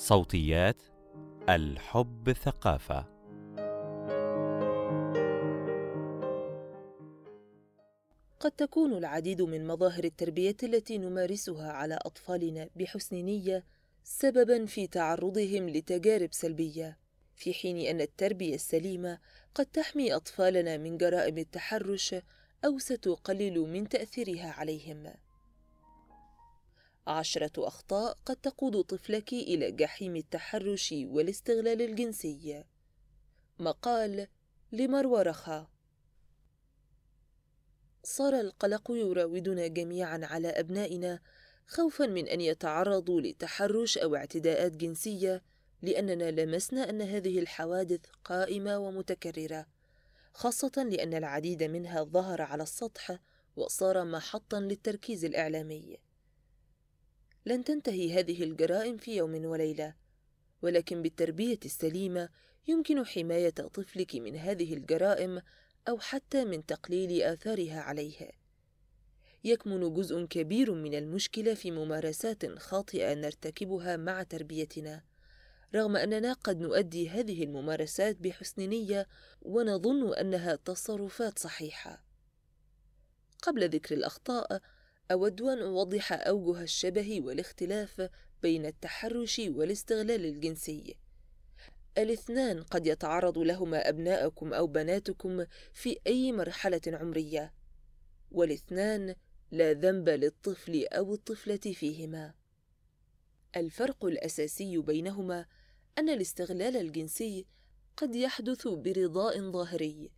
صوتيات الحب ثقافة. قد تكون العديد من مظاهر التربية التي نمارسها على أطفالنا بحسن نية سببا في تعرضهم لتجارب سلبية في حين أن التربية السليمة قد تحمي أطفالنا من جرائم التحرش أو ستقلل من تأثيرها عليهم. عشرة أخطاء قد تقود طفلك إلى جحيم التحرش والاستغلال الجنسي. مقال لمروى رخا صار القلق يراودنا جميعا على أبنائنا خوفا من أن يتعرضوا لتحرش أو اعتداءات جنسية لأننا لمسنا أن هذه الحوادث قائمة ومتكررة خاصة لأن العديد منها ظهر على السطح وصار محطا للتركيز الإعلامي. لن تنتهي هذه الجرائم في يوم وليلة. ولكن بالتربية السليمة يمكن حماية طفلك من هذه الجرائم أو حتى من تقليل آثارها عليه. يكمن جزء كبير من المشكلة في ممارسات خاطئة نرتكبها مع تربيتنا. رغم أننا قد نؤدي هذه الممارسات بحسن نية ونظن أنها تصرفات صحيحة. قبل ذكر الأخطاء أود أن أوضح أوجه الشبه والاختلاف بين التحرش والاستغلال الجنسي. الاثنان قد يتعرض لهما أبناءكم أو بناتكم في أي مرحلة عمرية، والاثنان لا ذنب للطفل أو الطفلة فيهما. الفرق الأساسي بينهما أن الاستغلال الجنسي قد يحدث برضاء ظاهري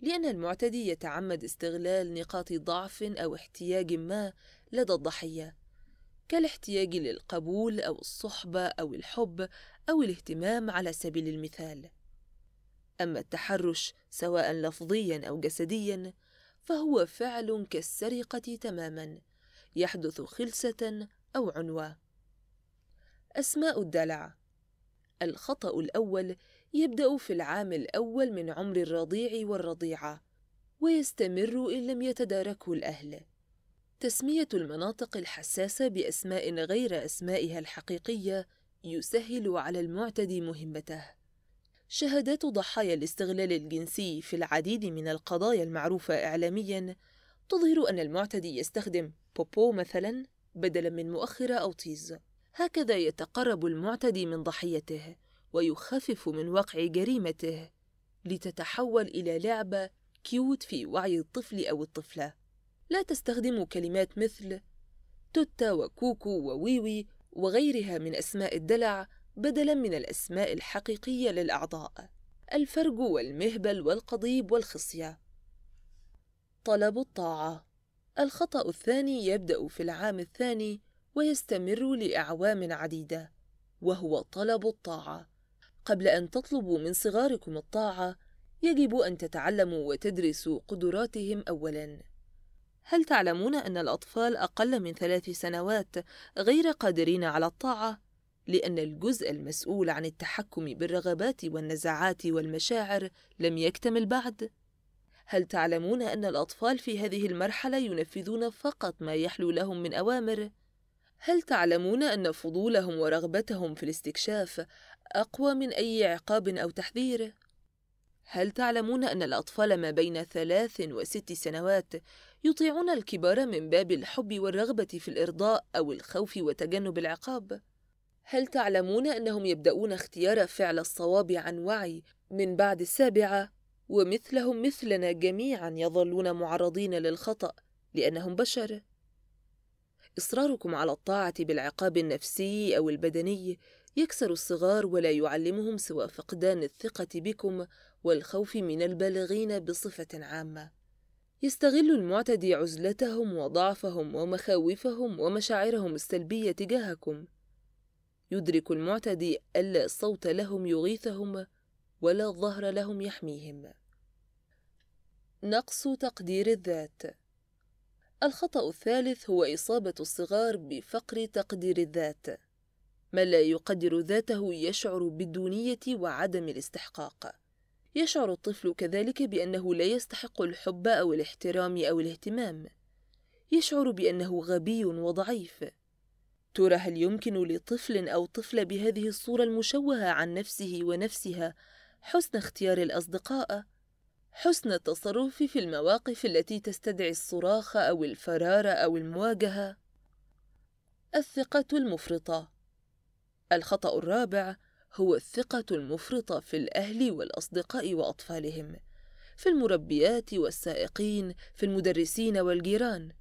لأن المعتدي يتعمد استغلال نقاط ضعف أو احتياج ما لدى الضحية كالاحتياج للقبول أو الصحبة أو الحب أو الاهتمام على سبيل المثال. أما التحرش سواء لفظيا أو جسديا فهو فعل كالسرقة تماما يحدث خلسة أو عنوة. أسماء الدلع. الخطأ الأول يبدأ في العام الأول من عمر الرضيع والرضيعة ويستمر إن لم يتداركه الأهل. تسمية المناطق الحساسة بأسماء غير أسمائها الحقيقية يسهل على المعتدي مهمته. شهادات ضحايا الاستغلال الجنسي في العديد من القضايا المعروفة إعلامياً تظهر أن المعتدي يستخدم بوبو مثلاً بدلاً من مؤخرة أو تيز هكذا يتقرب المعتدي من ضحيته ويخفف من وقع جريمته لتتحول إلى لعبة cute في وعي الطفل أو الطفلة. لا تستخدم كلمات مثل توتا وكوكو وويوي وغيرها من أسماء الدلع بدلا من الأسماء الحقيقية للأعضاء. الفرج والمهبل والقضيب والخصية. طلب الطاعة. الخطأ الثاني يبدأ في العام الثاني ويستمر لأعوام عديدة وهو طلب الطاعة. قبل أن تطلبوا من صغاركم الطاعة يجب أن تتعلموا وتدرسوا قدراتهم أولاً. هل تعلمون أن الأطفال أقل من ثلاث سنوات غير قادرين على الطاعة؟ لأن الجزء المسؤول عن التحكم بالرغبات والنزعات والمشاعر لم يكتمل بعد؟ هل تعلمون أن الأطفال في هذه المرحلة ينفذون فقط ما يحلو لهم من أوامر؟ هل تعلمون أن فضولهم ورغبتهم في الاستكشاف أقوى من أي عقاب أو تحذير؟ هل تعلمون أن الأطفال ما بين ثلاث وست سنوات يطيعون الكبار من باب الحب والرغبة في الإرضاء أو الخوف وتجنب العقاب؟ هل تعلمون أنهم يبدأون اختيار فعل الصواب عن وعي من بعد السابعة ومثلهم مثلنا جميعا يظلون معرضين للخطأ لأنهم بشر؟ إصراركم على الطاعة بالعقاب النفسي أو البدني يكسر الصغار ولا يعلمهم سوى فقدان الثقة بكم والخوف من البالغين بصفة عامة. يستغل المعتدي عزلتهم وضعفهم ومخاوفهم ومشاعرهم السلبية تجاهكم. يدرك المعتدي ألا الصوت لهم يغيثهم ولا الظهر لهم يحميهم. نقص تقدير الذات الخطأ الثالث هو إصابة الصغار بفقر تقدير الذات. من لا يقدر ذاته يشعر بالدونية وعدم الاستحقاق. يشعر الطفل كذلك بأنه لا يستحق الحب أو الاحترام أو الاهتمام. يشعر بأنه غبي وضعيف. ترى هل يمكن لطفل أو طفلة بهذه الصورة المشوهة عن نفسه ونفسها حسن اختيار الأصدقاء؟ حسن التصرف في المواقف التي تستدعي الصراخ أو الفرار أو المواجهة؟ الثقة المفرطة الخطأ الرابع هو الثقة المفرطة في الأهل والأصدقاء وأطفالهم، في المربيات والسائقين، في المدرسين والجيران.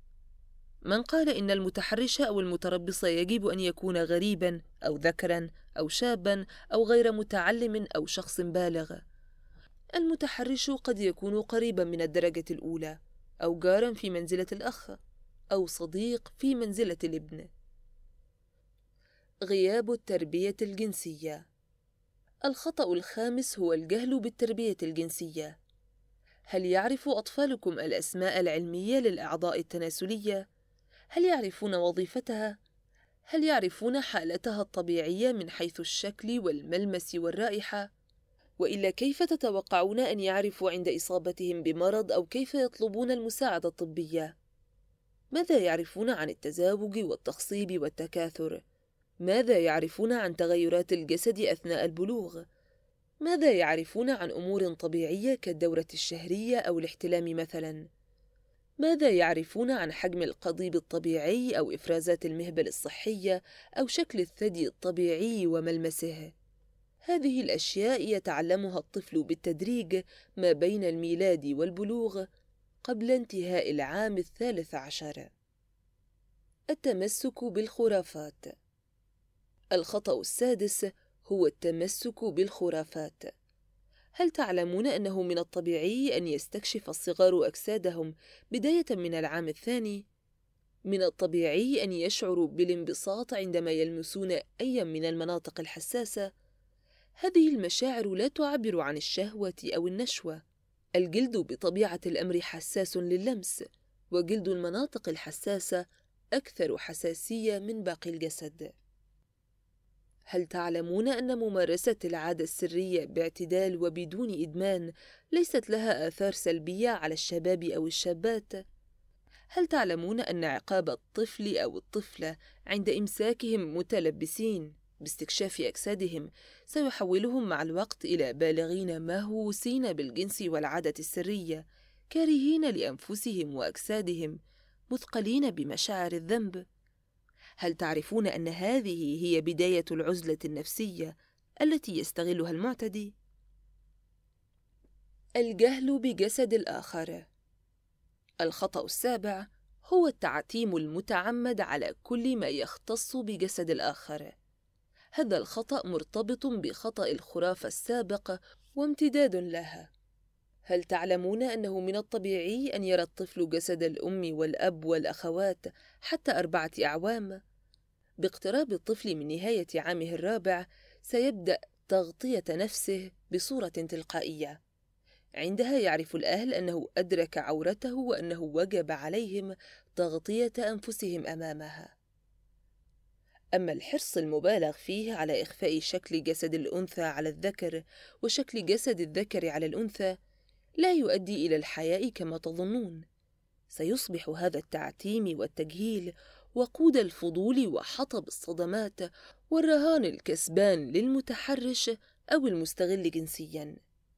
من قال إن المتحرش أو المتربص يجب أن يكون غريبًا أو ذكرًا أو شابًا أو غير متعلم أو شخص بالغ. المتحرش قد يكون قريبًا من الدرجة الأولى، أو جارًا في منزلة الأخ، أو صديق في منزلة الابن. غياب التربية الجنسية الخطأ الخامس هو الجهل بالتربية الجنسية هل يعرف أطفالكم الأسماء العلمية للأعضاء التناسلية؟ هل يعرفون وظيفتها؟ هل يعرفون حالتها الطبيعية من حيث الشكل والملمس والرائحة؟ وإلا كيف تتوقعون أن يعرفوا عند إصابتهم بمرض أو كيف يطلبون المساعدة الطبية؟ ماذا يعرفون عن التزاوج والتخصيب والتكاثر؟ ماذا يعرفون عن تغيرات الجسد أثناء البلوغ؟ ماذا يعرفون عن أمور طبيعية كالدورة الشهرية أو الاحتلام مثلا؟ ماذا يعرفون عن حجم القضيب الطبيعي أو إفرازات المهبل الصحية أو شكل الثدي الطبيعي وملمسه؟ هذه الأشياء يتعلمها الطفل بالتدريج ما بين الميلاد والبلوغ قبل انتهاء العام الثالث عشر. التمسك بالخرافات الخطأ السادس هو التمسك بالخرافات هل تعلمون أنه من الطبيعي أن يستكشف الصغار أجسادهم بداية من العام الثاني؟ من الطبيعي أن يشعروا بالانبساط عندما يلمسون أي من المناطق الحساسة. هذه المشاعر لا تعبر عن الشهوة أو النشوة. الجلد بطبيعة الأمر حساس للمس، وجلد المناطق الحساسة أكثر حساسية من باقي الجسد. هل تعلمون أن ممارسة العادة السرية باعتدال وبدون إدمان ليست لها آثار سلبية على الشباب أو الشابات؟ هل تعلمون أن عقاب الطفل أو الطفلة عند إمساكهم متلبسين باستكشاف أجسادهم سيحولهم مع الوقت إلى بالغين مهووسين بالجنس والعادة السرية كارهين لأنفسهم وأجسادهم مثقلين بمشاعر الذنب؟ هل تعرفون أن هذه هي بداية العزلة النفسية التي يستغلها المعتدي؟ الجهل بجسد الآخر. الخطأ السابع هو التعتيم المتعمد على كل ما يختص بجسد الآخر. هذا الخطأ مرتبط بخطأ الخرافه السابق وامتداد لها هل تعلمون أنه من الطبيعي أن يرى الطفل جسد الأم والأب والأخوات حتى أربعة أعوام؟ باقتراب الطفل من نهاية عامه الرابع سيبدأ تغطية نفسه بصورة تلقائية. عندها يعرف الأهل أنه أدرك عورته وأنه وجب عليهم تغطية أنفسهم أمامها. أما الحرص المبالغ فيه على إخفاء شكل جسد الأنثى على الذكر وشكل جسد الذكر على الأنثى لا يؤدي إلى الحياء كما تظنون. سيصبح هذا التعتيم والتجهيل وقود الفضول وحطب الصدمات والرهان الكسبان للمتحرش أو المستغل جنسياً.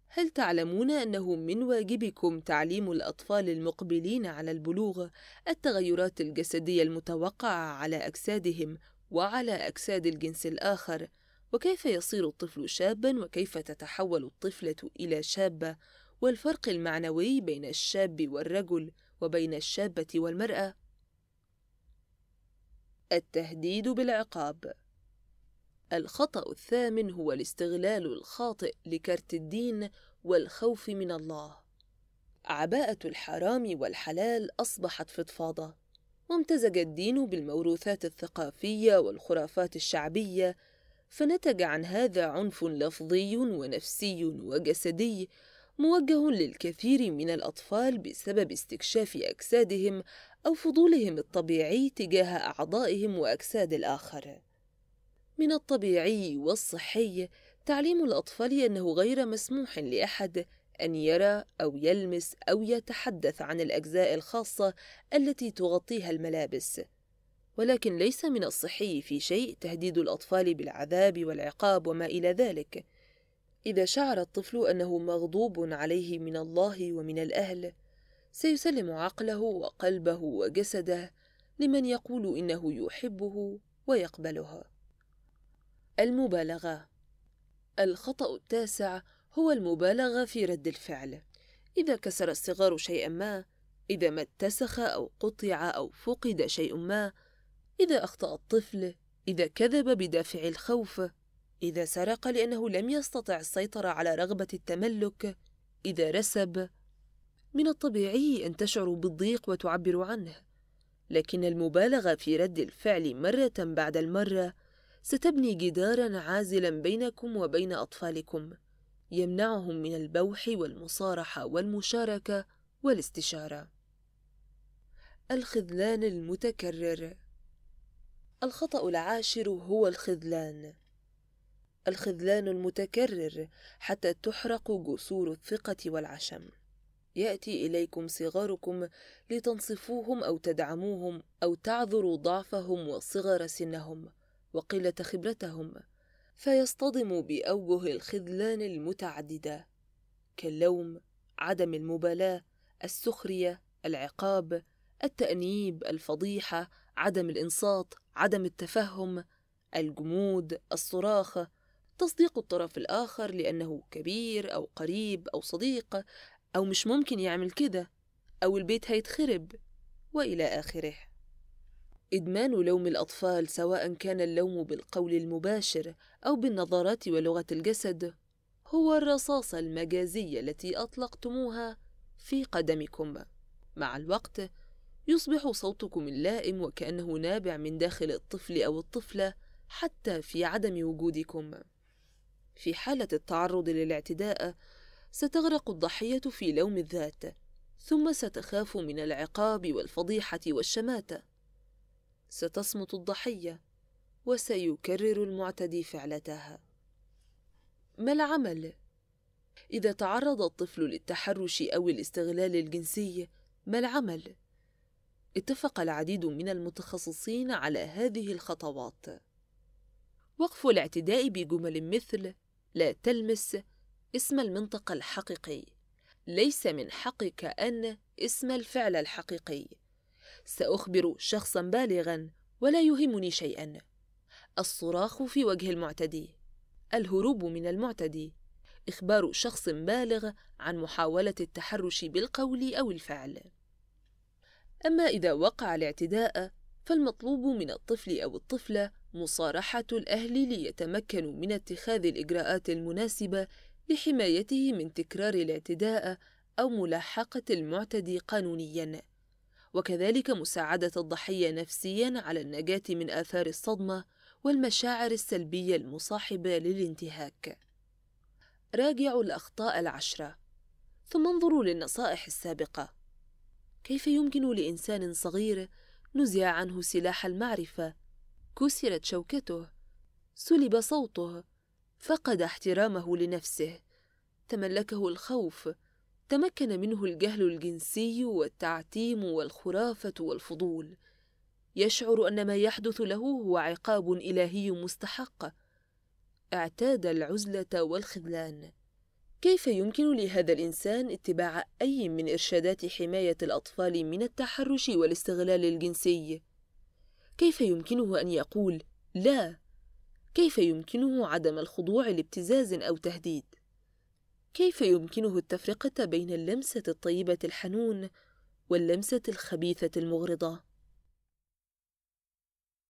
هل تعلمون أنه من واجبكم تعليم الأطفال المقبلين على البلوغ التغيرات الجسدية المتوقعة على أجسادهم وعلى أجساد الجنس الآخر، وكيف يصير الطفل شابًا وكيف تتحول الطفلة إلى شابة، والفرق المعنوي بين الشاب والرجل وبين الشابة والمرأة؟ التهديد بالعقاب. الخطأ الثامن هو الاستغلال الخاطئ لكرت الدين والخوف من الله. عباءة الحرام والحلال أصبحت فضفاضة. وامتزج الدين بالموروثات الثقافية والخرافات الشعبية فنتج عن هذا عنف لفظي ونفسي وجسدي موجه للكثير من الأطفال بسبب استكشاف أجسادهم أو فضولهم الطبيعي تجاه أعضائهم وأجساد الآخر. من الطبيعي والصحي تعليم الأطفال أنه غير مسموح لأحد أن يرى أو يلمس أو يتحدث عن الأجزاء الخاصة التي تغطيها الملابس، ولكن ليس من الصحي في شيء تهديد الأطفال بالعذاب والعقاب وما إلى ذلك إذا شعر الطفل أنه مغضوب عليه من الله ومن الأهل سيسلم عقله وقلبه وجسده لمن يقول إنه يحبه ويقبله. المبالغة. الخطأ التاسع هو المبالغة في رد الفعل. إذا كسر الصغار شيئا ما إذا ما اتسخ أو قطع أو فقد شيء ما إذا أخطأ الطفل إذا كذب بدافع الخوف إذا سرق لأنه لم يستطع السيطرة على رغبة التملك إذا رسب من الطبيعي أن تشعروا بالضيق وتعبروا عنه. لكن المبالغة في رد الفعل مرة بعد المرة ستبني جدارا عازلا بينكم وبين أطفالكم يمنعهم من البوح والمصارحة والمشاركة والاستشارة. الخذلان المتكرر. الخطأ العاشر هو الخذلان. الخذلان المتكرر حتى تحرق جسور الثقة والعشم. يأتي إليكم صغاركم لتنصفوهم أو تدعموهم أو تعذروا ضعفهم وصغر سنهم وقلة خبرتهم فيصطدموا بأوجه الخذلان المتعددة كاللوم عدم المبالاة السخرية العقاب التأنيب الفضيحة عدم الإنصات عدم التفهم الجمود الصراخ تصديق الطرف الآخر لأنه كبير أو قريب أو صديق أو مش ممكن يعمل كده أو البيت هيتخرب وإلى آخره. إدمان لوم الأطفال سواء كان اللوم بالقول المباشر أو بالنظرات ولغة الجسد هو الرصاصة المجازية التي أطلقتموها في قدمكم. مع الوقت يصبح صوتكم اللائم وكأنه نابع من داخل الطفل أو الطفلة حتى في عدم وجودكم. في حالة التعرض للاعتداء ستغرق الضحية في لوم الذات ثم ستخاف من العقاب والفضيحة والشماتة. ستصمت الضحية وسيكرر المعتدي فعلتها. ما العمل؟ إذا تعرض الطفل للتحرش أو الاستغلال الجنسي ما العمل؟ اتفق العديد من المتخصصين على هذه الخطوات. وقف الاعتداء بجمل مثل لا تلمس اسم المنطقة الحقيقي. ليس من حقك أن اسم الفعل الحقيقي. سأخبر شخصا بالغا ولا يهمني شيئا. الصراخ في وجه المعتدي. الهروب من المعتدي. إخبار شخص بالغ عن محاولة التحرش بالقول أو الفعل. أما إذا وقع الاعتداء فالمطلوب من الطفل أو الطفلة مصارحة الأهل ليتمكنوا من اتخاذ الإجراءات المناسبة لحمايته من تكرار الاعتداء أو ملاحقة المعتدي قانونيًا، وكذلك مساعدة الضحية نفسيًا على النجاة من آثار الصدمة والمشاعر السلبية المصاحبة للانتهاك. راجعوا الأخطاء العشرة، ثم انظروا للنصائح السابقة. كيف يمكن لإنسان صغير نزع عنه سلاح المعرفة كسرت شوكته. سلب صوته. فقد احترامه لنفسه. تملكه الخوف. تمكن منه الجهل الجنسي والتعتيم والخرافة والفضول. يشعر أن ما يحدث له هو عقاب إلهي مستحق. اعتاد العزلة والخذلان. كيف يمكن لهذا الإنسان اتباع أي من إرشادات حماية الأطفال من التحرش والاستغلال الجنسي؟ كيف يمكنه أن يقول لا؟ كيف يمكنه عدم الخضوع لابتزاز أو تهديد؟ كيف يمكنه التفرقة بين اللمسة الطيبة الحنون واللمسة الخبيثة المغرضة؟